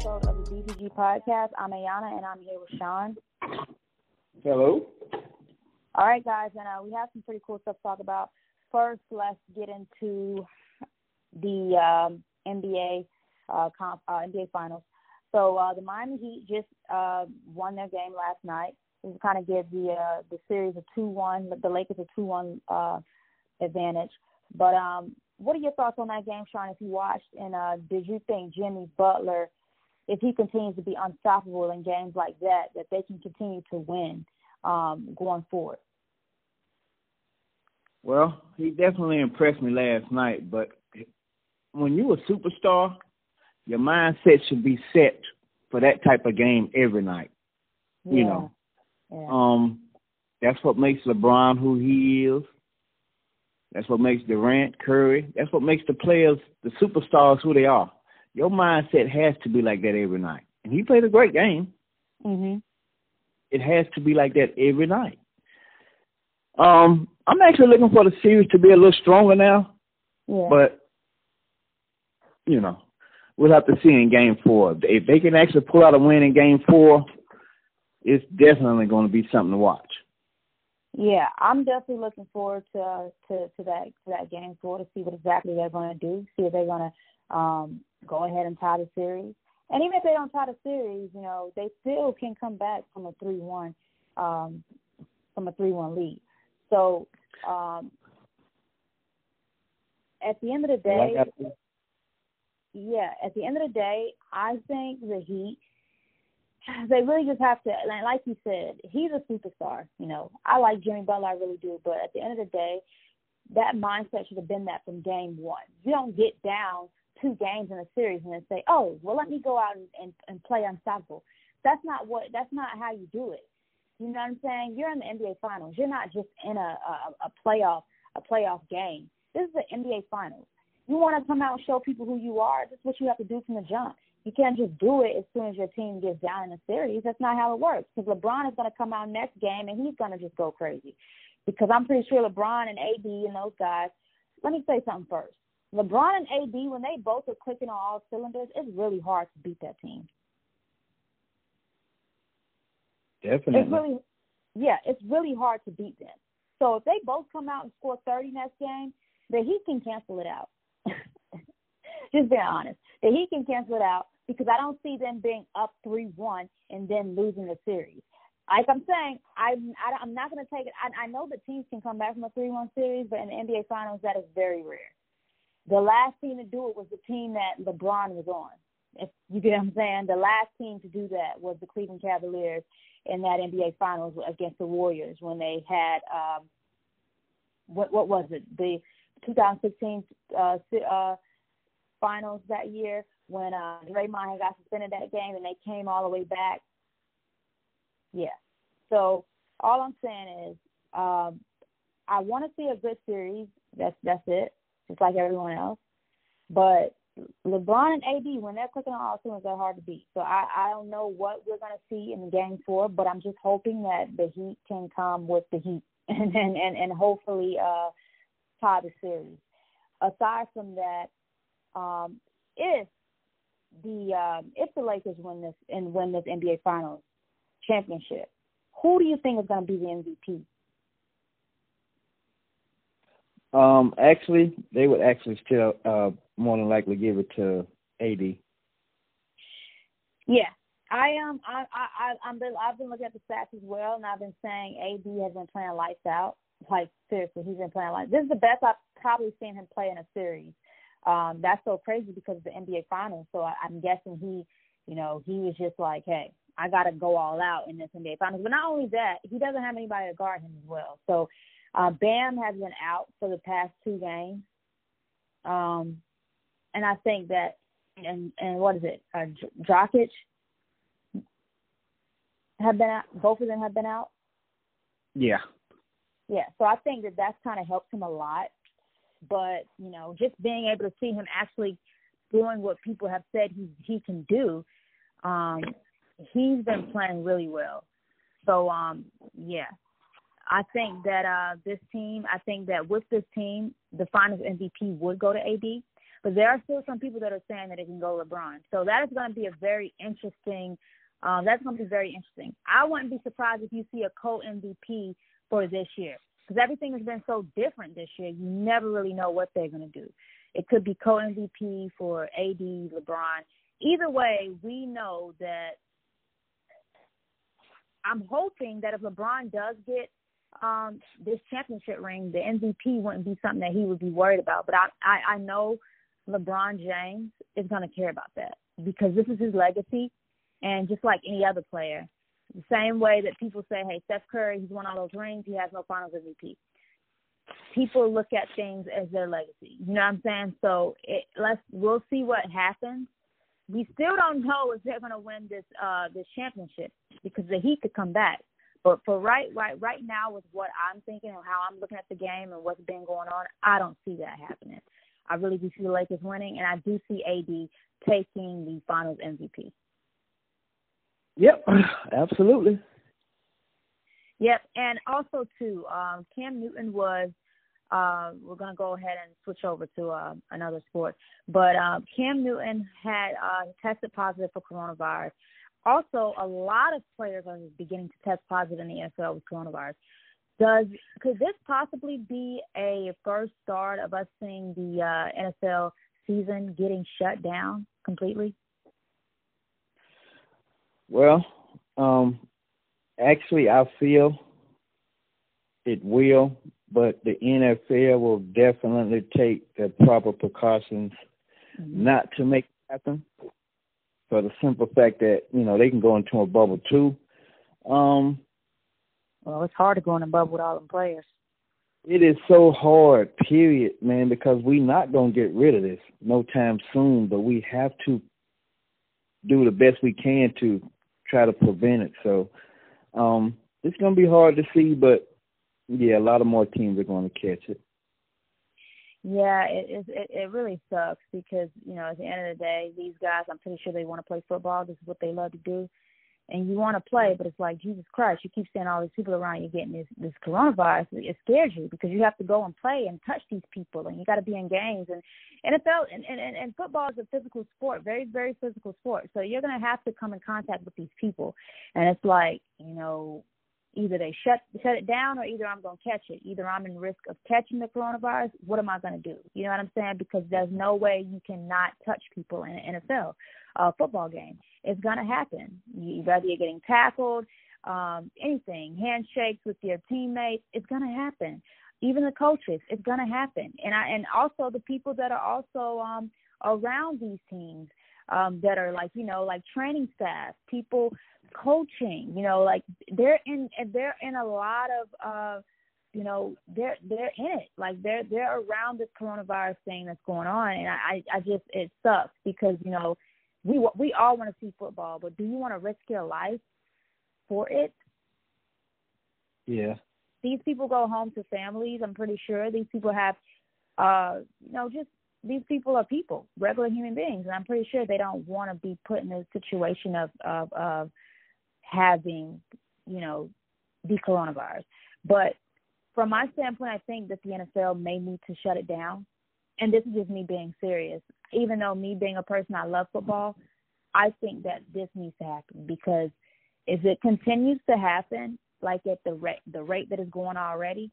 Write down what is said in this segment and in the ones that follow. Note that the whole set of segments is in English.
episode of the BTG podcast. I'm Ayana and I'm here with Sean. Hello. All right, guys, and uh, we have some pretty cool stuff to talk about. First, let's get into the um, NBA uh, comp, uh, NBA finals. So uh, the Miami Heat just uh, won their game last night. This kind of gives the uh, the series a two one, the Lakers a two one uh, advantage. But um, what are your thoughts on that game, Sean? If you watched, and uh, did you think Jimmy Butler, if he continues to be unstoppable in games like that, that they can continue to win um, going forward? Well, he definitely impressed me last night. But when you're a superstar, your mindset should be set for that type of game every night. Yeah. You know, Yeah. um, that's what makes LeBron who he is. That's what makes Durant, Curry. That's what makes the players, the superstars, who they are. Your mindset has to be like that every night. And he played a great game. mhm. It has to be like that every night. Um, I'm actually looking for the series to be a little stronger now, Yeah. but you know, we'll have to see in Game Four if they can actually pull out a win in Game Four. It's definitely going to be something to watch. Yeah, I'm definitely looking forward to to to that to that game four to see what exactly they're going to do. See if they're going to um, go ahead and tie the series. And even if they don't tie the series, you know, they still can come back from a three one um, from a three one lead. So um, at the end of the day, Like yeah, at the end of the day, I think the Heat they really just have to like, like you said, he's a superstar, you know. I like Jimmy Butler, I really do, but at the end of the day, that mindset should have been that from game one. You don't get down two games in a series and then say, Oh, well let me go out and, and, and play unstoppable. That's not what that's not how you do it. You know what I'm saying? You're in the NBA finals. You're not just in a a, a playoff a playoff game. This is the NBA finals. You want to come out and show people who you are. That's what you have to do from the jump. You can't just do it as soon as your team gets down in a series. That's not how it works. Because LeBron is going to come out next game and he's going to just go crazy. Because I'm pretty sure LeBron and AD and those guys. Let me say something first. LeBron and AD, when they both are clicking on all cylinders, it's really hard to beat that team. Definitely. It's really, yeah, it's really hard to beat them. So if they both come out and score 30 next game, then he can cancel it out. Just being honest, that he can cancel it out because I don't see them being up three one and then losing the series. Like I'm saying, I'm I, I'm not going to take it. I, I know that teams can come back from a three one series, but in the NBA Finals, that is very rare. The last team to do it was the team that LeBron was on. If you get what I'm saying, the last team to do that was the Cleveland Cavaliers in that NBA Finals against the Warriors when they had um, what what was it the 2016 uh, uh, Finals that year when uh, Draymond got suspended that game and they came all the way back. Yeah. So all I'm saying is um, I want to see a good series. That's that's it, just like everyone else. But LeBron and AD, when they're clicking on all cylinders, they're hard to beat. So I, I don't know what we're going to see in Game Four, but I'm just hoping that the Heat can come with the Heat and and and, and hopefully uh, tie the series. Aside from that, um, if the um, if the Lakers win this and win this NBA Finals championship, who do you think is going to be the MVP? Um, actually, they would actually still uh more than likely give it to AD. Yeah, I um I I I'm been, I've been looking at the stats as well, and I've been saying AD has been playing lights out. Like seriously, he's been playing lights. This is the best I've probably seen him play in a series. Um, that's so crazy because of the NBA Finals. So I, I'm guessing he, you know, he was just like, hey, I got to go all out in this NBA Finals. But not only that, he doesn't have anybody to guard him as well. So uh, Bam has been out for the past two games. Um, and I think that, and and what is it, uh, Dragic have been out. Both of them have been out. Yeah. Yeah, so I think that that's kind of helped him a lot. But you know, just being able to see him actually doing what people have said he he can do, um, he's been playing really well. So um, yeah, I think that uh, this team, I think that with this team, the Finals MVP would go to AD. But there are still some people that are saying that it can go LeBron. So that is going to be a very interesting. Um, that's going to be very interesting. I wouldn't be surprised if you see a co MVP for this year because everything has been so different this year. You never really know what they're going to do. It could be co MVP for AD, LeBron. Either way, we know that I'm hoping that if LeBron does get um, this championship ring, the MVP wouldn't be something that he would be worried about. But I, I, I know LeBron James is going to care about that because this is his legacy. And just like any other player, the same way that people say, hey, Steph Curry, he's won all those rings, he has no finals MVP. People look at things as their legacy. You know what I'm saying? So it, let's we'll see what happens. We still don't know if they're going to win this uh this championship because the Heat could come back. But for right right right now with what I'm thinking and how I'm looking at the game and what's been going on, I don't see that happening. I really do see the Lakers winning, and I do see AD taking the Finals MVP. Yep, absolutely. Yep, and also too, um, Cam Newton was. Uh, we're gonna go ahead and switch over to uh, another sport, but um, Cam Newton had uh, tested positive for coronavirus. Also, a lot of players are beginning to test positive in the NFL with coronavirus. Does could this possibly be a first start of us seeing the uh, NFL season getting shut down completely? Well, um, actually, I feel it will, but the NFL will definitely take the proper precautions mm-hmm. not to make it happen. For the simple fact that you know they can go into a bubble too. Um, well, it's hard to go in a bubble with all them players. It is so hard, period, man, because we're not gonna get rid of this no time soon, but we have to do the best we can to try to prevent it. So um, it's going to be hard to see, but yeah, a lot of more teams are going to catch it. Yeah, it it it really sucks because you know at the end of the day, these guys, I'm pretty sure they want to play football. This is what they love to do and you want to play, but it's like Jesus Christ, you keep seeing all these people around you getting this this coronavirus. It scares you because you have to go and play and touch these people, and you got to be in games. And NFL and, and and football is a physical sport, very very physical sport. So you're gonna have to come in contact with these people, and it's like you know either they shut shut it down or either I'm going to catch it. Either I'm in risk of catching the coronavirus. What am I going to do? You know what I'm saying? Because there's no way you cannot touch people in an NFL uh, football game. It's going to happen. You, whether you're getting tackled, um, anything, handshakes with your teammates, it's going to happen. Even the coaches, it's going to happen. And I and also the people that are also um, around these teams um, that are like you know like training staff, people coaching, you know, like they're in they're in a lot of uh you know they're they're in it. Like they're they're around this coronavirus thing that's going on and i i just it sucks because you know we we all want to see football but do you want to risk your life for it? Yeah. These people go home to families i'm pretty sure. These people have uh you know just these people are people regular human beings and i'm pretty sure they don't want to be put in a situation of of of having, you know, the coronavirus. But from my standpoint, I think that the NFL may need to shut it down. And this is just me being serious. Even though me being a person, I love football, I think that this needs to happen because if it continues to happen like at the rate the rate that is going already,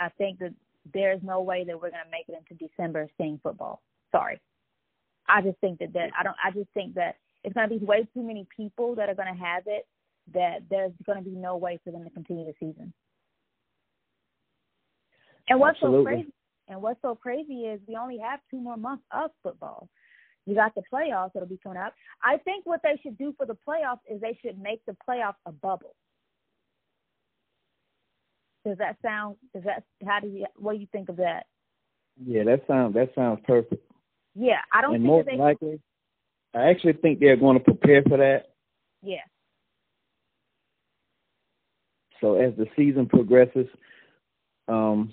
I think that there's no way that we're going to make it into December seeing football. Sorry. I just think that that I don't I just think that it's going to be way too many people that are going to have it that there's going to be no way for them to continue the season. And what's Absolutely. so crazy? And what's so crazy is we only have two more months of football. You got the playoffs that'll be coming up. I think what they should do for the playoffs is they should make the playoffs a bubble. Does that sound? Does that? How do you? What do you think of that? Yeah, that sounds that sounds perfect. Yeah, I don't and think most that they likely, I actually think they're going to prepare for that. Yeah. So as the season progresses, um,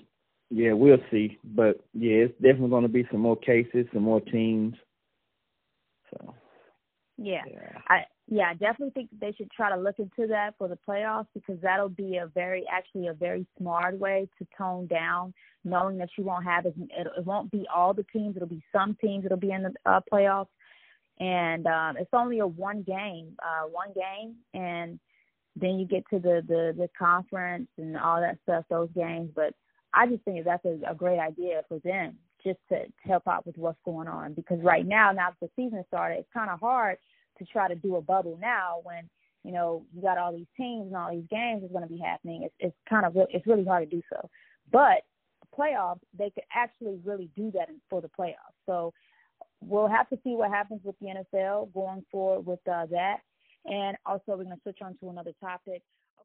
yeah, we'll see. But yeah, it's definitely going to be some more cases, some more teams. So. Yeah. yeah. I yeah, I definitely think they should try to look into that for the playoffs because that'll be a very actually a very smart way to tone down knowing that you won't have as it, it won't be all the teams, it'll be some teams It'll be in the uh, playoffs and um it's only a one game, uh one game and then you get to the the the conference and all that stuff, those games, but I just think that's a, a great idea for them just to, to help out with what's going on. Because right now, now that the season started, it's kind of hard to try to do a bubble now when you know you got all these teams and all these games is going to be happening. It's it's kind of it's really hard to do so. But playoffs, they could actually really do that for the playoffs. So we'll have to see what happens with the NFL going forward with uh, that. And also, we're going to switch on to another topic.